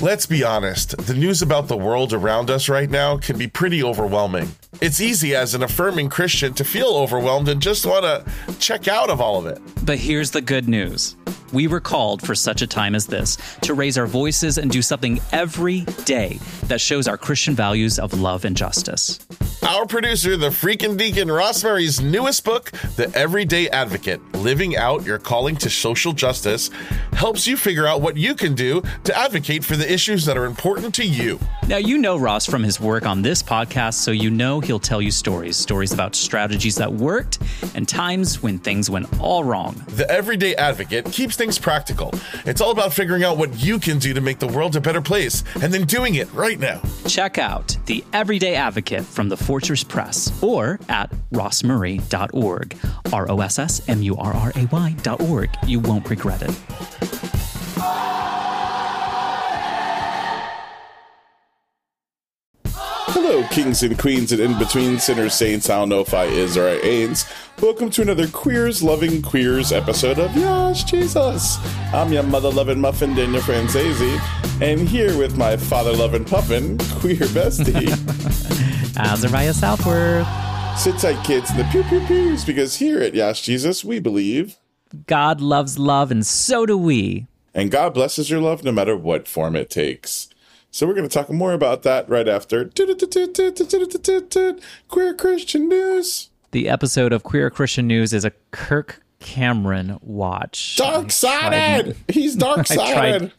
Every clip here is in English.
Let's be honest, the news about the world around us right now can be pretty overwhelming. It's easy as an affirming Christian to feel overwhelmed and just want to check out of all of it. But here's the good news. We were called for such a time as this to raise our voices and do something every day that shows our Christian values of love and justice. Our producer, the freaking deacon Ross Murray's newest book, The Everyday Advocate Living Out Your Calling to Social Justice, helps you figure out what you can do to advocate for the issues that are important to you. Now, you know Ross from his work on this podcast, so you know he'll tell you stories stories about strategies that worked and times when things went all wrong. The Everyday Advocate keeps things practical. It's all about figuring out what you can do to make the world a better place and then doing it right now. Check out The Everyday Advocate from the Fortress Press or at rossmurray.org. R O S S M U R R A Y.org. You won't regret it. Hello, kings and queens and in between sinners, saints. I don't know if I is or I ain't. Welcome to another Queers Loving Queers episode of Yass Jesus. I'm your mother loving muffin, Daniel Franzese, and here with my father loving puffin, queer bestie. Azariah Southworth. Sit tight, kids, in the pew pew pews, because here at Yass Jesus, we believe. God loves love, and so do we. And God blesses your love no matter what form it takes. So we're going to talk more about that right after Queer Christian News. The episode of Queer Christian News is a Kirk Cameron watch. Dark sided! He's dark sided! tried,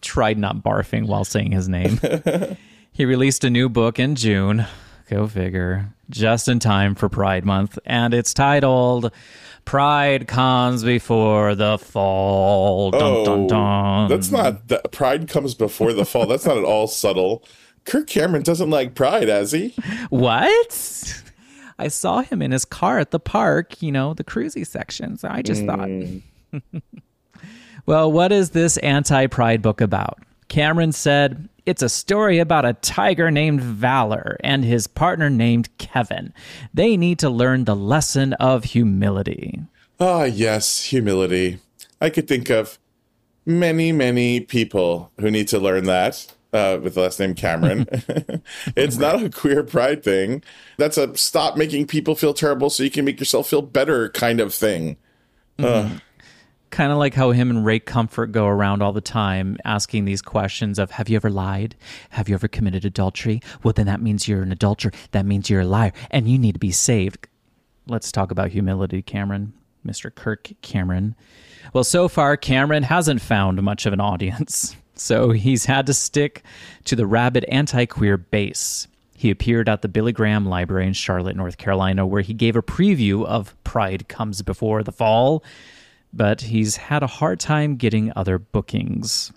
tried not barfing while saying his name. he released a new book in June. Go figure. Just in time for Pride Month. And it's titled Pride Comes Before the Fall. Dun, dun, dun. That's not that pride comes before the fall. That's not at all subtle. Kirk Cameron doesn't like pride, has he? What? I saw him in his car at the park, you know, the cruisy section. So I just Mm. thought. well, what is this anti pride book about? Cameron said it's a story about a tiger named Valor and his partner named Kevin. They need to learn the lesson of humility. Ah, yes, humility. I could think of many, many people who need to learn that. Uh, with the last name Cameron. it's not a queer pride thing. That's a stop making people feel terrible so you can make yourself feel better kind of thing. Kind of like how him and Ray Comfort go around all the time asking these questions of have you ever lied? Have you ever committed adultery? Well, then that means you're an adulterer. That means you're a liar and you need to be saved. Let's talk about humility, Cameron. Mr. Kirk Cameron. Well, so far, Cameron hasn't found much of an audience, so he's had to stick to the rabid anti queer base. He appeared at the Billy Graham Library in Charlotte, North Carolina, where he gave a preview of Pride Comes Before the Fall but he's had a hard time getting other bookings.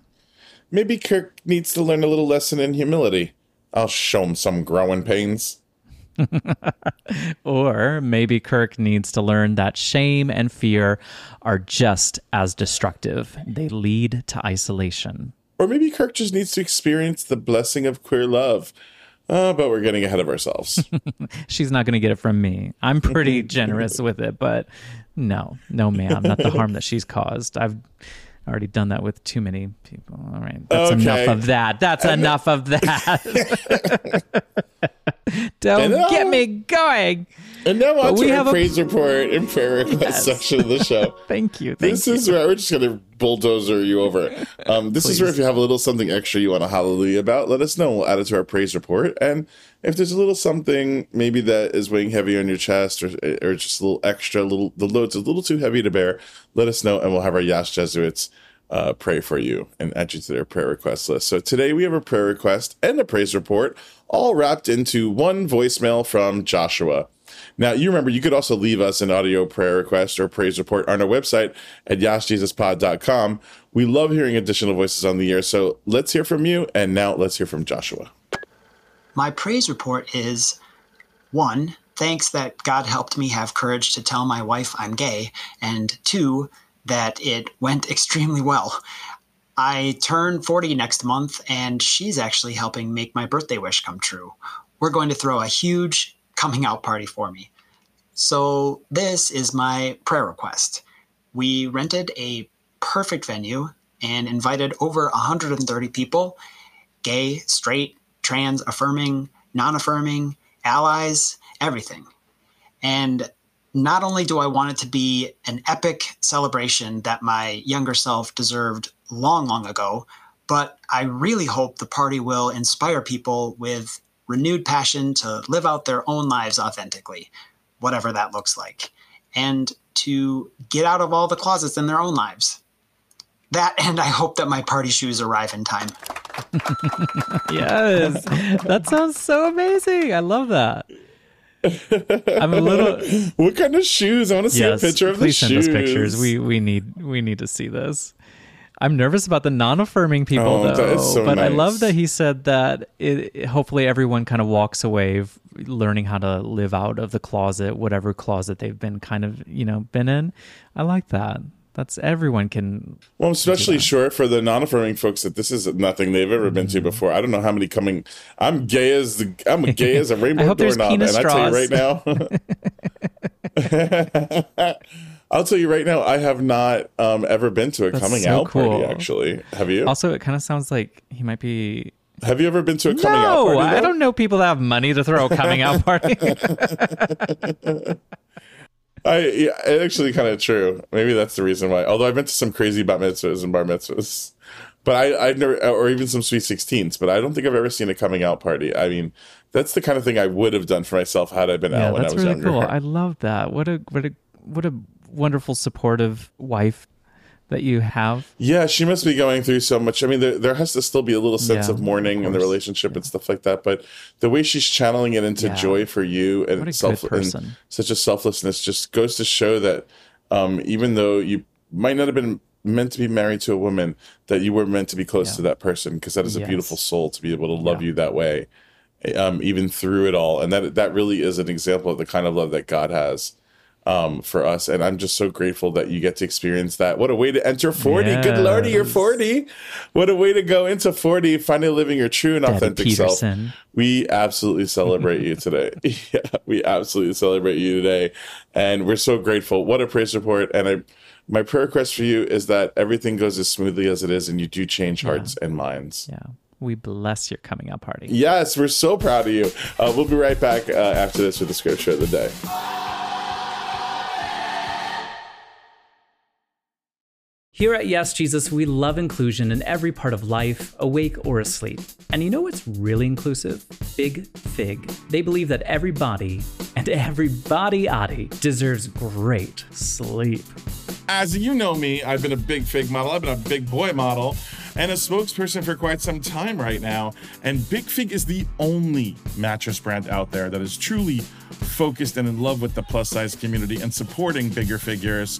Maybe Kirk needs to learn a little lesson in humility. I'll show him some growing pains. Or maybe Kirk needs to learn that shame and fear are just as destructive. They lead to isolation. Or maybe Kirk just needs to experience the blessing of queer love. Uh, but we're getting ahead of ourselves. She's not going to get it from me. I'm pretty generous with it, but no, no, ma'am, not the harm that she's caused. I've already done that with too many people. All right, that's Okay. enough of that. That's enough of that. Don't Hello? get me going. and now on to our have a- praise report and prayer request Yes. section of the show. Thank you. Thank this you. is where we're just gonna bulldozer you over. Um, this is where if you have a little something extra you want to hallelujah about, let us know. We'll add it to our praise report. And if there's a little something maybe that is weighing heavy on your chest, or or just a little extra, little the load's a little too heavy to bear, let us know, and we'll have our Yass Jesuits uh, pray for you and add you to their prayer request list. So today we have a prayer request and a praise report, all wrapped into one voicemail from Joshua. Now, you remember you could also leave us an audio prayer request or praise report on our website at yassjesuspod.com. We love hearing additional voices on the air, so let's hear from you. And now let's hear from Joshua. My praise report is one, thanks that God helped me have courage to tell my wife I'm gay, and two, that it went extremely well. I turn 40 next month, and she's actually helping make my birthday wish come true. We're going to throw a huge coming out party for me. So, this is my prayer request. We rented a perfect venue and invited over 130 people gay, straight, trans, affirming, non affirming, allies, everything. And not only do I want it to be an epic celebration that my younger self deserved long, long ago, but I really hope the party will inspire people with renewed passion to live out their own lives authentically, whatever that looks like, and to get out of all the closets in their own lives. That, and I hope that my party shoes arrive in time. yes, that sounds so amazing. I love that. I'm a little. What kind of shoes? I want to see yes, a picture of the shoes. please send us pictures. We we need we need to see this. I'm nervous about the non-affirming people Oh, though, so but I love that he said that it, hopefully everyone kind of walks away learning how to live out of the closet, whatever closet they've been kind of you know been in. I like that. That's everyone can. Well, I'm especially sure for the non-affirming folks that this is nothing they've ever been Mm-hmm. to before. I don't know how many coming. I'm gay as the I'm gay as a rainbow doorknob, and I tell you right now. I'll tell you right now, I have not um, ever been to a That's coming so out party. Actually, have you? Also, it kind of sounds like he might be. have you ever been to a coming out No, party? I don't know people that have money to throw a coming out party. I yeah, it's actually kind of true. Maybe that's the reason why. Although I've been to some crazy bat mitzvahs and bar mitzvahs, but I I've never uh, or even some sweet sixteens. But I don't think I've ever seen a coming out party. I mean, that's the kind of thing I would have done for myself had I been yeah, out when I was really younger. cool. I love that. What a what a what a wonderful supportive wife that you have. Yeah, she must be going through so much. I mean, there, there has to still be a little sense Yeah, of mourning of in the relationship and stuff like that. But the way she's channeling it into Yeah. joy for you and self and such a selflessness just goes to show that um, even though you might not have been meant to be married to a woman, that you were meant to be close Yeah. to that person because that is a Yes. beautiful soul to be able to love Yeah. you that way, um, even through it all. And that that really is an example of the kind of love that God has um, for us. And I'm just so grateful that you get to experience that. What a way to enter 40. Good lordy, you're Yes. 40. What a way to go into 40, finally living your true and Daddy authentic self. We absolutely celebrate you today. yeah, we absolutely celebrate you today. And we're so grateful. What a praise report. And I, my prayer request for you is that everything goes as smoothly as it is and you do change hearts and minds. Yeah. We bless your coming out party. Yes, we're so proud of you. Uh, we'll be right back uh, after this with the scripture of the day. Here at Yes Jesus, we love inclusion in every part of life, awake or asleep. And you know what's really inclusive? Big Fig. They believe that everybody and everybody Adi deserves great sleep. As you know me, I've been a big fig model. I've been a big boy model and a spokesperson for quite some time right now. And Big Fig is the only mattress brand out there that is truly focused and in love with the plus size community and supporting bigger figures.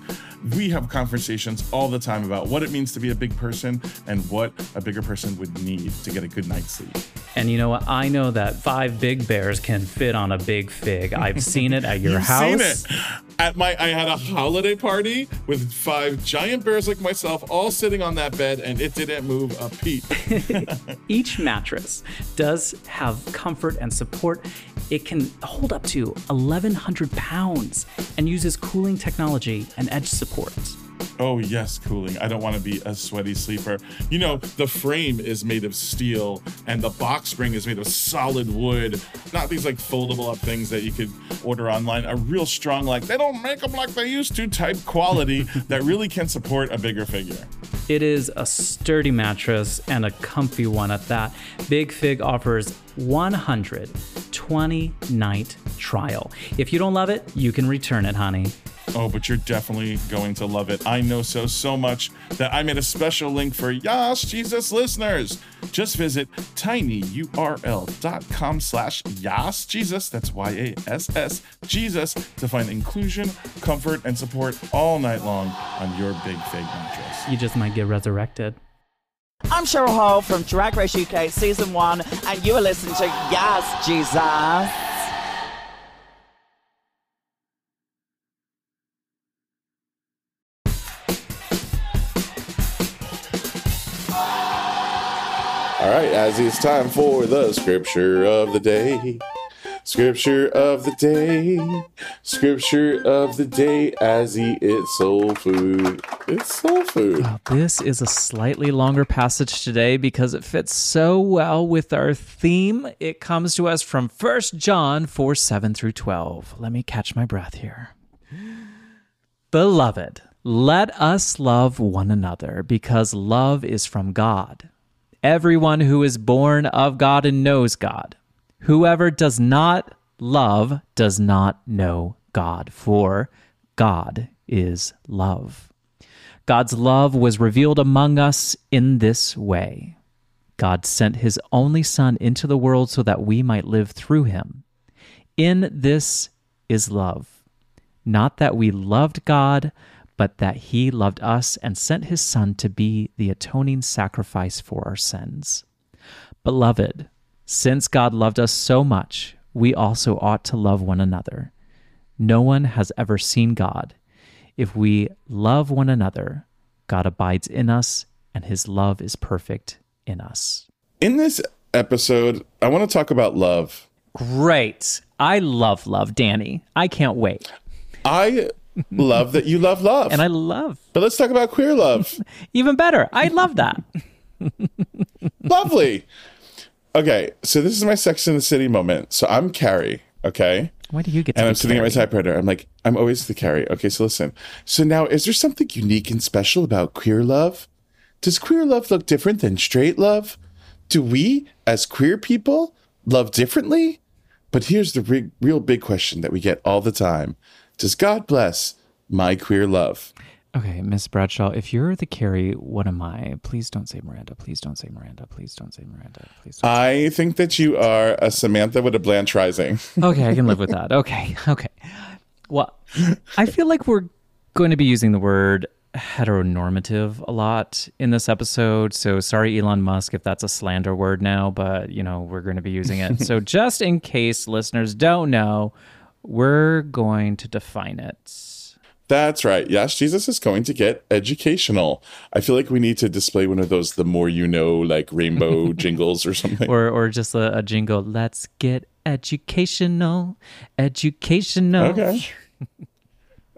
We have conversations all the time about what it means to be a big person and what a bigger person would need to get a good night's sleep. And you know what? I know that five big bears can fit on a big fig. I've seen it at your house. You've house. seen it. At my, I had a holiday party with five giant bears like myself, all sitting on that bed, and it didn't move a peep. Each mattress does have comfort and support. It can hold up to 1,100 pounds and uses cooling technology and edge supports. Oh, yes, cooling. I don't want to be a sweaty sleeper. You know, the frame is made of steel and the box spring is made of solid wood. Not these like foldable up things that you could order online. A real strong, like, they don't make them like they used to type quality that really can support a bigger figure. It is a sturdy mattress and a comfy one at that. Big Fig offers 120 night trial. If you don't love it, you can return it, honey. Oh, but you're definitely going to love it. I know so, so much that I made a special link for Yass Jesus listeners. Just visit tinyurl.com slash Yass Jesus, that's Y-A-S-S, Jesus, to find inclusion, comfort, and support all night long on your big fig mattress. You just might get resurrected. I'm Cheryl Hole from Drag Race UK Season 1, and you are listening to Yass Jesus. As it's time for the scripture of the day. Scripture of the day. Scripture of the day as he eats soul food. It's soul food. Uh, this is a slightly longer passage today because it fits so well with our theme. It comes to us from 1 John 4 7 through 12. Let me catch my breath here. Beloved, let us love one another because love is from God. Everyone who is born of God and knows God. Whoever does not love does not know God, for God is love. God's love was revealed among us in this way God sent his only Son into the world so that we might live through him. In this is love. Not that we loved God, but that he loved us and sent his Son to be the atoning sacrifice for our sins. Beloved, since God loved us so much, we also ought to love one another. No one has ever seen God. If we love one another, God abides in us, and his love is perfect in us. In this episode, I want to talk about love. Great. I love love, Danny. I can't wait. I love that you love love. And I love but let's talk about queer love. even better. I love that. Lovely. Okay, so this is my Sex in the City moment. So I'm Carrie, okay? Why do you get to And be I'm sitting at my typewriter. I'm like, I'm always the Carrie. Okay, so listen. So now, is there something unique and special about queer love? Does queer love look different than straight love? Do we, as queer people, love differently? But here's the re- real big question that we get all the time Does God bless my queer love? Okay, Miss Bradshaw, if you're the Carrie, what am I? Please don't say Miranda. Please don't say Miranda. Please don't say Miranda. Please don't. I think that you are a Samantha with a Blanche Rising. okay, I can live with that. Okay, okay. Well, I feel like we're going to be using the word heteronormative a lot in this episode. So sorry, Elon Musk, if that's a slander word now, but you know, we're going to be using it. so just in case listeners don't know, we're going to define it. That's right. Yes, Jesus is going to get educational. I feel like we need to display one of those the more you know, like rainbow jingles or something. Or or just a, a jingle, let's get educational. Educational. Okay.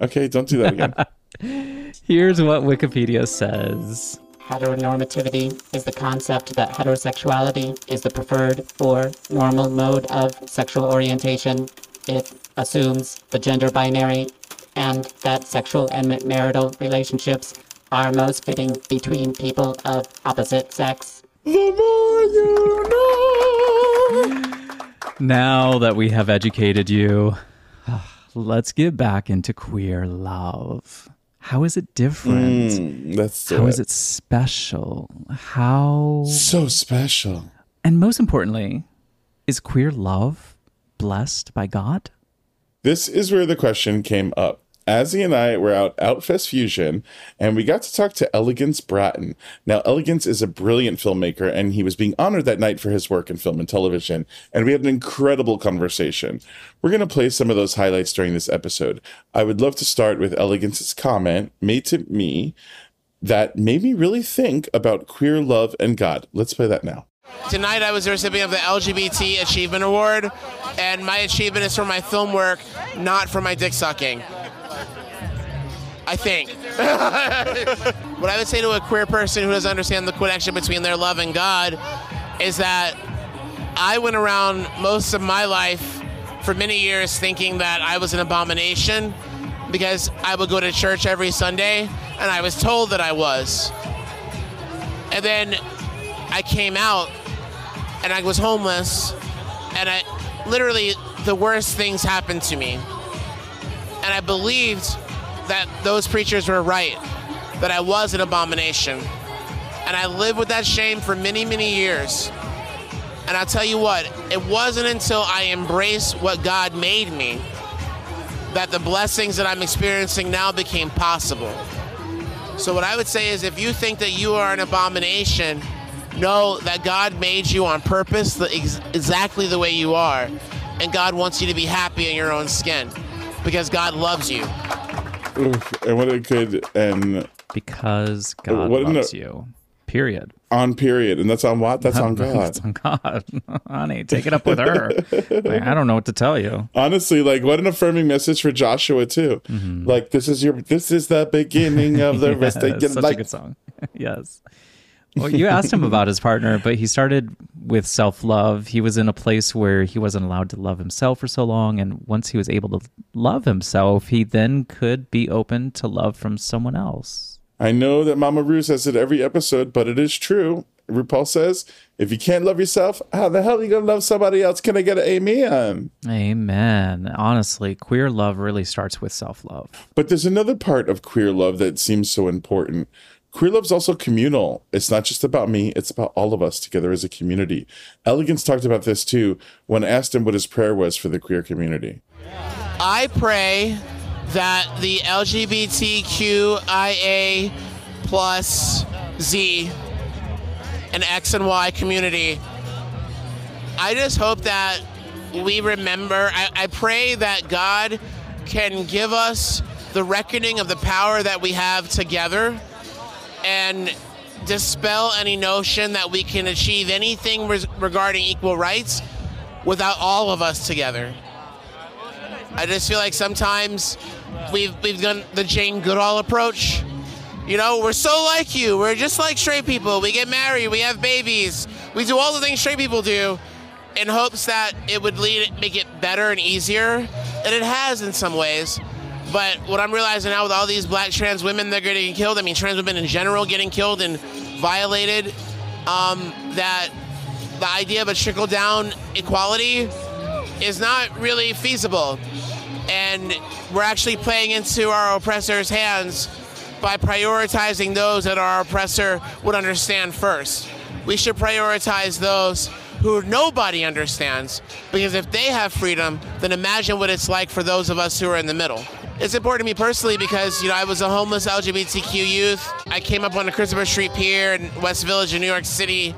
Okay, don't do that again. Here's what Wikipedia says. Heteronormativity is the concept that heterosexuality is the preferred or normal mode of sexual orientation. It assumes the gender binary and that sexual and marital relationships are most fitting between people of opposite sex. the more you know. Now that we have educated you, let's get back into queer love. How is it different? Mm, let's do How it. is it special? How. so special? And most importantly, is queer love blessed by God? This is where the question came up. Azzy and I were out Outfest Fusion, and we got to talk to Elegance Bratton. Now, Elegance is a brilliant filmmaker, and he was being honored that night for his work in film and television. And we had an incredible conversation. We're going to play some of those highlights during this episode. I would love to start with Elegance's comment made to me that made me really think about queer love and God. Let's play that now. Tonight I was the recipient of the LGBT Achievement Award, and my achievement is for my film work, not for my dick sucking. I think. what I would say to a queer person who doesn't understand the connection between their love and God is that I went around most of my life for many years thinking that I was an abomination because I would go to church every Sunday and I was told that I was. And then I came out and I was homeless and I literally the worst things happened to me. And I believed that those preachers were right, that I was an abomination. And I lived with that shame for many, many years. And I'll tell you what, it wasn't until I embraced what God made me that the blessings that I'm experiencing now became possible. So, what I would say is if you think that you are an abomination, know that God made you on purpose the, ex- exactly the way you are. And God wants you to be happy in your own skin because God loves you. Oof, and what a good and Because God What loves the- you. Period. on period, and that's on what? That's on God. That's on God, honey. Take it up with her. Like, I don't know what to tell you. Honestly, like what an affirming message for Joshua too. Like this is your this is the beginning of the rest. Mm-hmm. Yeah, Of, such like a good song. yes. Well, you asked him about his partner, but he started with self love. He was in a place where he wasn't allowed to love himself for so long. And once he was able to love himself, he then could be open to love from someone else. I know that Mama Ru says it every episode, but it is true. RuPaul says, if you can't love yourself, how the hell are you gonna love somebody else? Can I get an amen? Amen. Honestly, queer love really starts with self love. But there's another part of queer love that seems so important. Queer love's also communal. It's not just about me, it's about all of us together as a community. Elegance talked about this too when I asked him what his prayer was for the queer community. I pray that the LGBTQIA plus Z and X and Y community, I just hope that we remember, I, I pray that God can give us the reckoning of the power that we have together and dispel any notion that we can achieve anything res- regarding equal rights without all of us together. I just feel like sometimes we've we've done the Jane Goodall approach. You know, we're so like you. We're just like straight people. We get married, we have babies, we do all the things straight people do, in hopes that it would lead make it better and easier, and it has in some ways. But what I'm realizing now with all these black trans women that are getting killed, I mean trans women in general getting killed and violated, um, that the idea of a trickle down equality is not really feasible. And we're actually playing into our oppressor's hands by prioritizing those that our oppressor would understand first. We should prioritize those who nobody understands because if they have freedom, then imagine what it's like for those of us who are in the middle. It's important to me personally because, you know, I was a homeless LGBTQ youth. I came up on the Christopher Street Pier in West Village in New York City.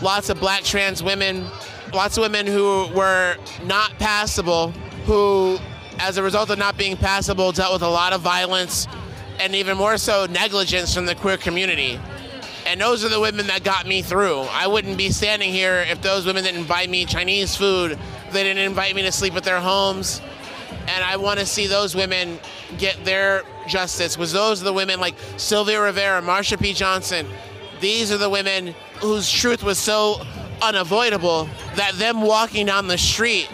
Lots of black trans women, lots of women who were not passable, who, as a result of not being passable, dealt with a lot of violence and even more so negligence from the queer community. And those are the women that got me through. I wouldn't be standing here if those women didn't buy me Chinese food, they didn't invite me to sleep at their homes. And I want to see those women get their justice. Was those the women like Sylvia Rivera, Marsha P. Johnson. These are the women whose truth was so unavoidable that them walking down the street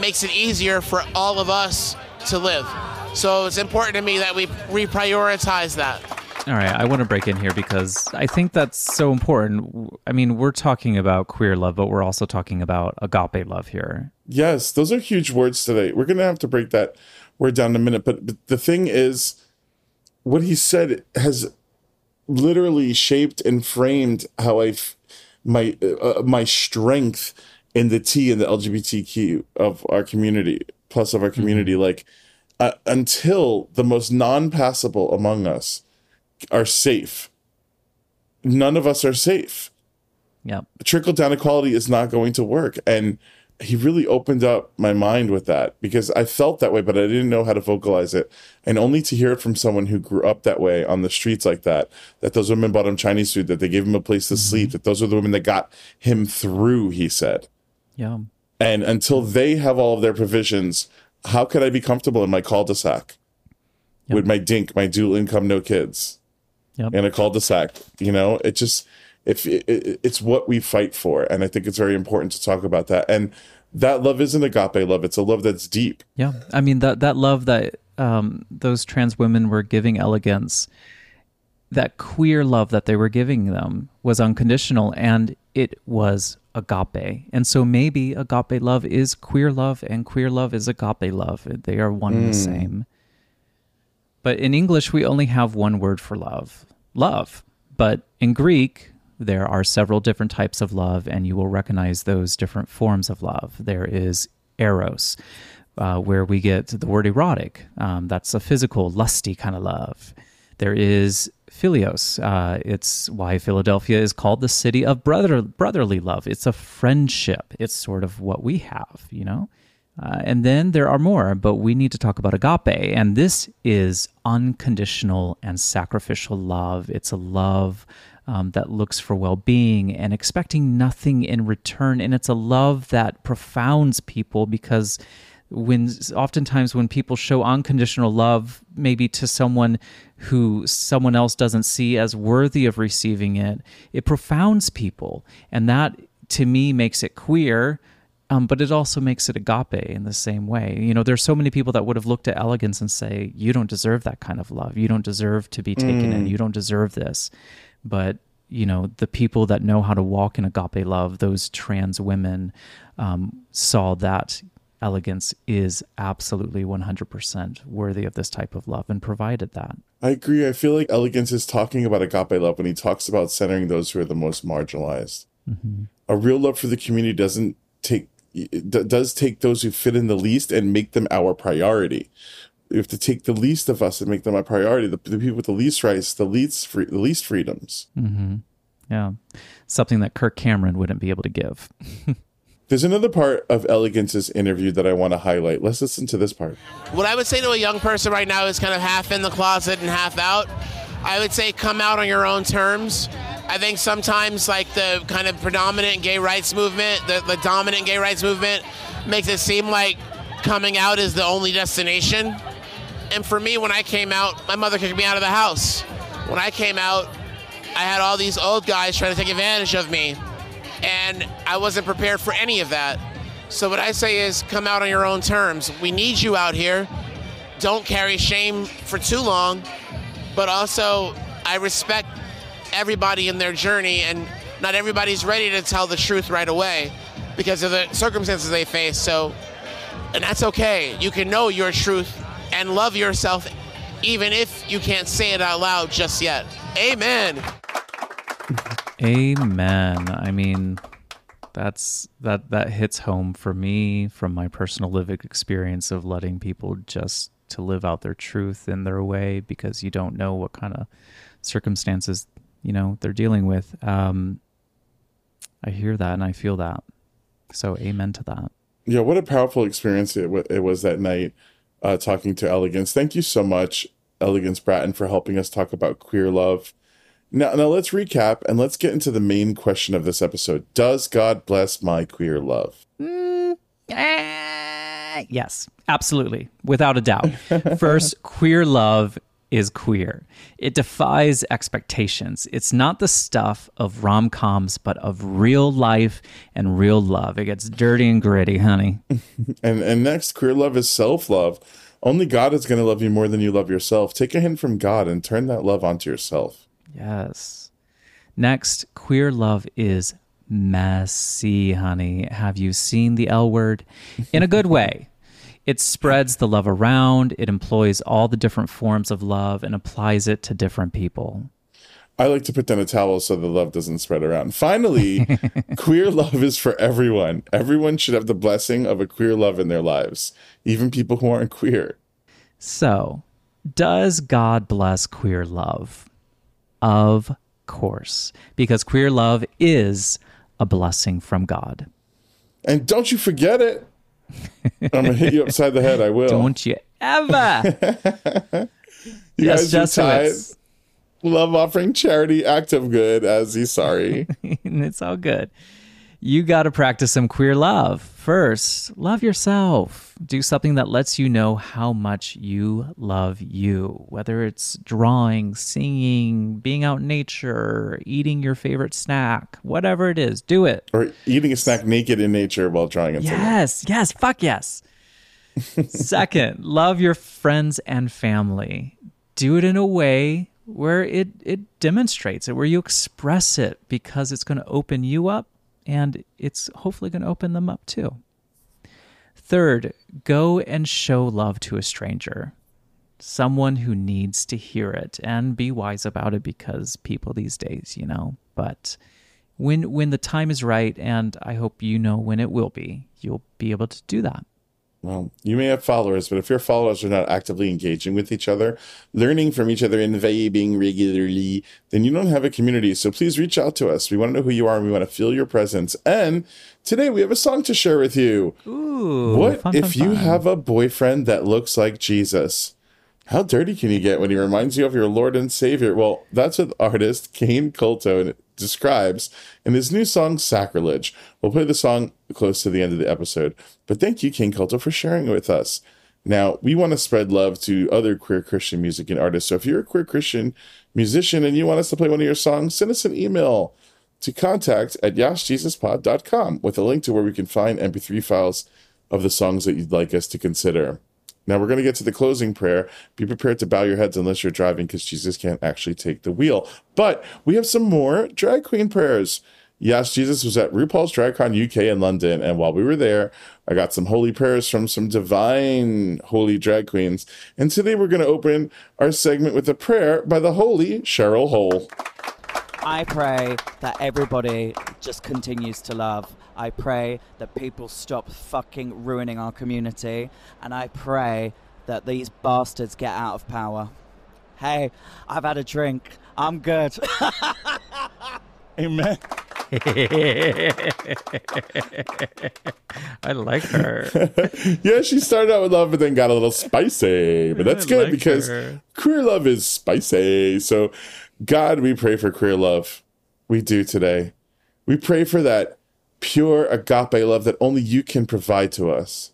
makes it easier for all of us to live. So it's important to me that we reprioritize that. All right, I want to break in here because I think that's so important. I mean, we're talking about queer love, but we're also talking about agape love here. Yes, those are huge words today. We're going to have to break that word down in a minute. But, but the thing is, what he said has literally shaped and framed how I, my uh, my strength in the T and the LGBTQ of our community, plus of our community. Like uh, until the most non-passable among us are safe, none of us are safe. Yep. Trickle down equality is not going to work, and he really opened up my mind with that because I felt that way, but I didn't know how to vocalize it. And only to hear it from someone who grew up that way on the streets like that, that those women bought him Chinese food, that they gave him a place to mm-hmm. sleep, that those are the women that got him through, he said. Yeah. And until they have all of their provisions, how could I be comfortable in my cul-de-sac with my dink, my dual income, no kids, Yep. in a cul-de-sac? You know, it just if it, it, it's what we fight for, and I think it's very important to talk about that. And that love isn't agape love; it's a love that's deep. Yeah, I mean that that love that um, those trans women were giving Elegance, that queer love that they were giving them was unconditional, and it was agape. And so maybe agape love is queer love, and queer love is agape love. They are one and the same. But in English, we only have one word for love, love. But in Greek, there are several different types of love, and you will recognize those different forms of love. There is eros, uh, where we get the word erotic. Um, that's a physical, lusty kind of love. There is philios. Uh, it's why Philadelphia is called the city of brother brotherly love. It's a friendship. It's sort of what we have, you know. Uh, and then there are more, but we need to talk about agape. And this is unconditional and sacrificial love. It's a love um, that looks for well being and expecting nothing in return. And it's a love that profounds people because when oftentimes when people show unconditional love maybe to someone who someone else doesn't see as worthy of receiving it it profounds people. And that to me makes it queer um, but it also makes it agape in the same way. You know there's so many people that would have looked at Elegance and say you don't deserve that kind of love. You don't deserve to be taken in. You don't deserve this but you know the people that know how to walk in agape love those trans women um, saw that Elegance is absolutely 100% worthy of this type of love and provided that. I agree. I feel like Elegance is talking about agape love when he talks about centering those who are the most marginalized. A real love for the community doesn't take d- does take those who fit in the least and make them our priority. We have to take the least of us and make them a priority. The, the people with the least rights, the least free, the least freedoms. Mm-hmm. Yeah. Something that Kirk Cameron wouldn't be able to give. There's another part of Elegance's interview that I want to highlight. Let's listen to this part. What I would say to a young person right now is kind of half in the closet and half out. I would say come out on your own terms. I think sometimes like the kind of predominant gay rights movement, the, the dominant gay rights movement, makes it seem like coming out is the only destination. And for me, when I came out, my mother kicked me out of the house. When I came out, I had all these old guys trying to take advantage of me. And I wasn't prepared for any of that. So what I say is come out on your own terms. We need you out here. Don't carry shame for too long. But also, I respect everybody in their journey, and not everybody's ready to tell the truth right away because of the circumstances they face. So, and that's okay. You can know your truth and love yourself even if you can't say it out loud just yet. Amen. Amen. I mean, that's that that hits home for me from my personal living experience of letting people just to live out their truth in their way because you don't know what kind of circumstances you know they're dealing with. Um, I hear that and I feel that. So amen to that. Yeah, what a powerful experience it, wa- it was that night uh, talking to Elegance. Thank you so much, Elegance Bratton, for helping us talk about queer love. Now, now let's recap and let's get into the main question of this episode. Does God bless my queer love? Eh, yes, absolutely, without a doubt. First, queer love is queer. It defies expectations. It's not the stuff of rom coms, but of real life and real love. It gets dirty and gritty, honey. And and next, queer love is self love. Only God is going to love you more than you love yourself. Take a hint from God and turn that love onto yourself. Yes. Next, queer love is messy, honey. Have you seen the L word? In a good way. It spreads the love around, it employs all the different forms of love and applies it to different people. I like to put down a towel so the love doesn't spread around. Finally, queer love is for everyone. Everyone should have the blessing of a queer love in their lives, even people who aren't queer. So, does God bless queer love? Of course, because queer love is a blessing from God. And don't you forget it. I'm gonna hit you upside the head. I will. Don't you ever? you yes, guys Jesuits. love offering charity, act of good, as he's sorry. it's all good. You got to practice some queer love. First, love yourself. Do something that lets you know how much you love you, whether it's drawing, singing, being out in nature, eating your favorite snack, whatever it is, do it. or eating a snack naked in nature while drawing it. Yes, yes, fuck yes. Second, love your friends and family. Do it in a way where it it demonstrates it, where you express it because it's going to open you up and it's hopefully going to open them up too. Third, go and show love to a stranger. Someone who needs to hear it and be wise about it because people these days, you know. But when when the time is right and I hope you know when it will be, you'll be able to do that. Well, you may have followers, but if your followers are not actively engaging with each other, learning from each other, and vibing regularly, then you don't have a community. So please reach out to us. We want to know who you are and we want to feel your presence. And today we have a song to share with you. Ooh, what fun, if fun, you fun. have a boyfriend that looks like Jesus? How dirty can you get when he reminds you of your Lord and Savior? Well, that's what artist Kane Colto describes in his new song Sacrilege. We'll play the song close to the end of the episode. But thank you, King Colto, for sharing it with us. Now, we want to spread love to other queer Christian music and artists. So if you're a queer Christian musician and you want us to play one of your songs, send us an email to contact at yassjesuspod.com with a link to where we can find MP3 files of the songs that you'd like us to consider. Now we're going to get to the closing prayer. Be prepared to bow your heads unless you're driving because Jesus can't actually take the wheel. But we have some more drag queen prayers. Yes, Jesus was at RuPaul's DragCon UK in London, and while we were there, I got some holy prayers from some divine holy drag queens. And today we're going to open our segment with a prayer by the holy Cheryl Hole. I pray that everybody just continues to love. I pray that people stop fucking ruining our community. And I pray that these bastards get out of power. Hey, I've had a drink. I'm good. Amen. I like her. yeah, she started out with love, but then got a little spicy. But that's I good like because her. queer love is spicy. So, God, we pray for queer love. We do today. We pray for that pure agape love that only you can provide to us.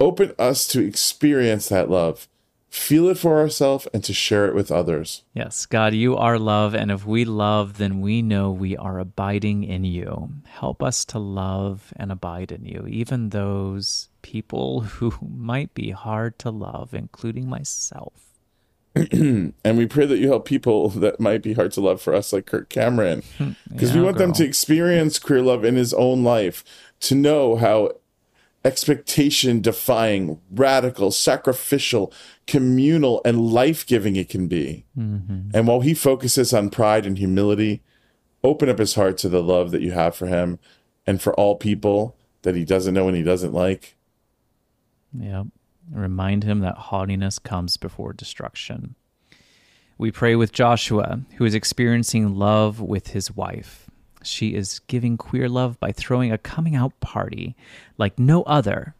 Open us to experience that love, feel it for ourselves, and to share it with others. Yes, God, you are love, and if we love, then we know we are abiding in you. Help us to love and abide in you, even those people who might be hard to love, including myself. and we pray that you help people that might be hard to love for us, like Kirk Cameron, because we Yeah, want them to experience queer love in his own life, to know how expectation defying, radical, sacrificial, communal, and life giving it can be. Mm-hmm. And while he focuses on pride and humility, open up his heart to the love that you have for him and for all people that he doesn't know and he doesn't like. Yep. Remind him that haughtiness comes before destruction. We pray with Joshua, who is experiencing love with his wife. She is giving queer love by throwing a coming out party like no other.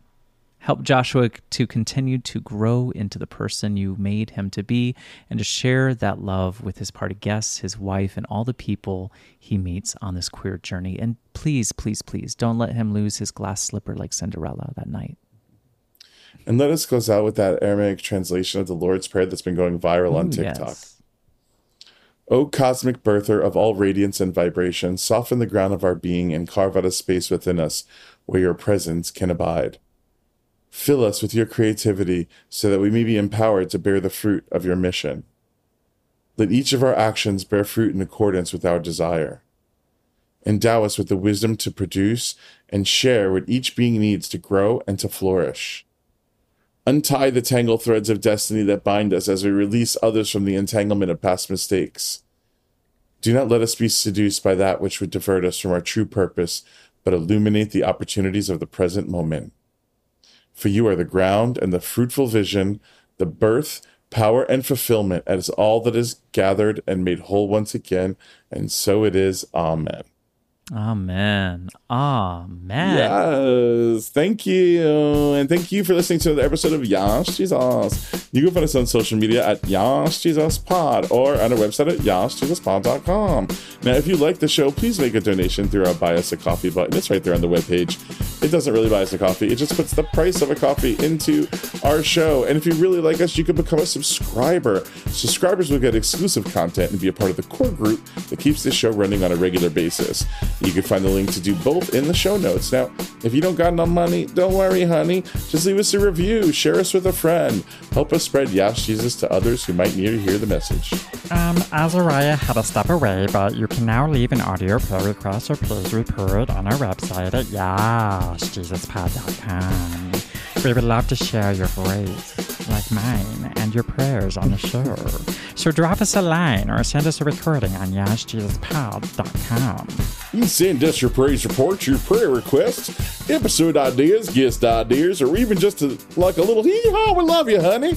Help Joshua to continue to grow into the person you made him to be and to share that love with his party guests, his wife, and all the people he meets on this queer journey. And please, please, please don't let him lose his glass slipper like Cinderella that night. And let us close out with that Aramaic translation of the Lord's Prayer that's been going viral on Ooh, TikTok. yes. O cosmic birther of all radiance and vibration, soften the ground of our being and carve out a space within us where your presence can abide. Fill us with your creativity so that we may be empowered to bear the fruit of your mission. Let each of our actions bear fruit in accordance with our desire. Endow us with the wisdom to produce and share what each being needs to grow and to flourish. Untie the tangled threads of destiny that bind us as we release others from the entanglement of past mistakes. Do not let us be seduced by that which would divert us from our true purpose, but illuminate the opportunities of the present moment. For you are the ground and the fruitful vision, the birth, power, and fulfillment as all that is gathered and made whole once again, and so it is. Amen. Amen. Amen. Yes, thank you. And thank you for listening to the episode of Yass Jesus. You can find us on social media at Yass Jesus Pod or on our website at yassjesuspod.com. Now, if you like the show, please make a donation through our Buy Us a Coffee button. It's right there on the webpage. It doesn't really buy us a coffee, it just puts the price of a coffee into our show. And if you really like us, you can become a subscriber. Subscribers will get exclusive content and be a part of the core group that keeps this show running on a regular basis. You can find the link to do both in the show notes. Now, if you don't got enough money, don't worry, honey. Just leave us a review, share us with a friend, help us spread Yass Jesus to others who might need to hear the message. Um, Azariah had to step away, but you can now leave an audio prayer request or please report on our website at yassjesuspod.com. We would love to share your voice, mine, and your prayers on the show. So drop us a line or send us a recording on yassjesuspod.com. You can send us your praise reports, your prayer requests, episode ideas, guest ideas, or even just a, like a little hee haw. We love you, honey.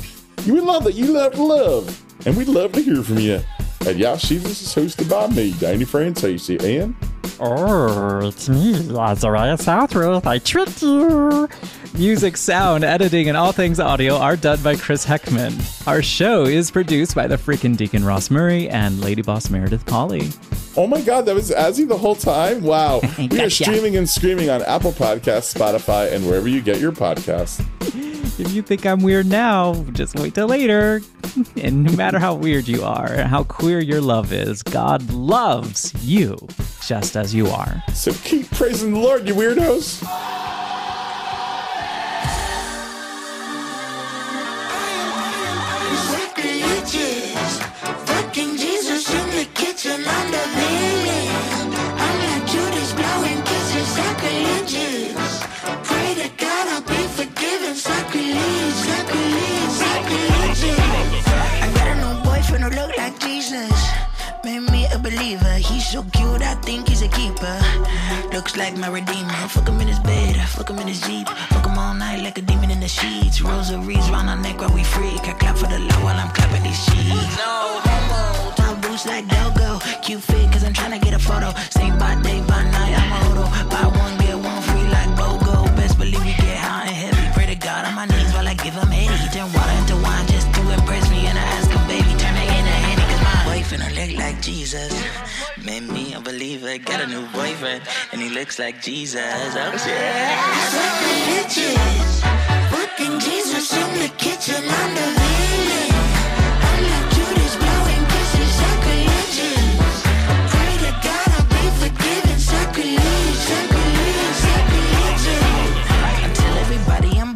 We love that you love love. And we'd love to hear from you. At Yass Jesus is hosted by me, Danny Franzese, and Oh, it's me, Azariah Southworth. I tricked you. Music, sound, editing, and all things audio are done by Chris Heckman. Our show is produced by the freaking Deacon Ross Murray and Lady Boss Meredith Paulley. Oh my God, that was Azzy the whole time. Wow. We are streaming and screaming on Apple Podcasts, Spotify, and wherever you get your podcasts. If you think I'm weird now, just wait till later. And no matter how weird you are and how queer your love is, God loves you just as you are. So keep praising the Lord, you weirdos. sacrilegious. Fucking Jesus in the kitchen so cute, I think he's a keeper. Looks like my redeemer. Fuck him in his bed, fuck him in his jeep. Fuck him all night like a demon in the sheets. Rosaries round our neck while we freak. I clap for the law while I'm clapping these sheets. No homo, top boots like Dogo. Cute fit, cause I'm tryna get a photo. Same by day, by night, I'm a hodo. Buy one, get one free like BOGO. Best believe we get high and heavy. Pray to God on my knees while I give him 80. He turn water into wine just to impress me. And I ask him, baby, My look like Jesus. Made me a believer. Got a new boyfriend. And he looks like Jesus. Oh shit. Sacrilegious. Fucking Jesus in the kitchen. I'm like Judas blowing kisses. Pray to God I'll be forgiven. Sacrilege, sacrilege. I tell everybody I'm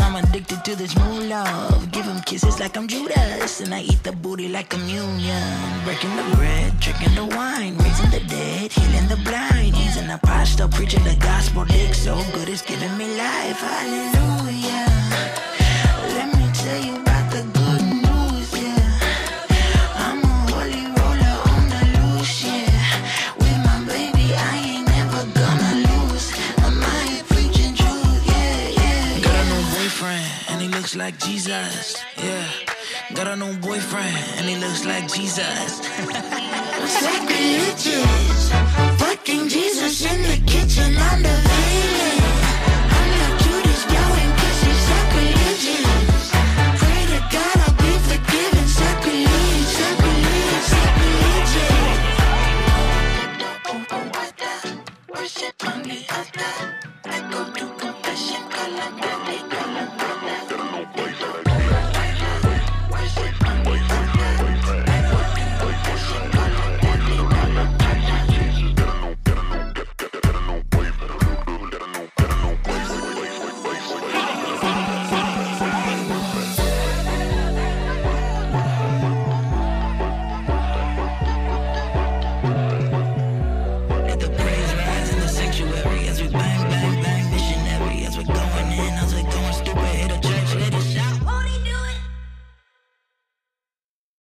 I'm addicted to this new love. Kisses like I'm Judas. And I eat the booty like communion. Breaking the bread, drinking the wine. Raising the dead, healing the blind. He's an apostle, preaching the gospel. Dick so good, it's giving me life. Hallelujah. Let me tell you looks like Jesus, yeah. Got a new boyfriend, and he looks like Jesus. Sacrilegious, fucking Jesus in the kitchen under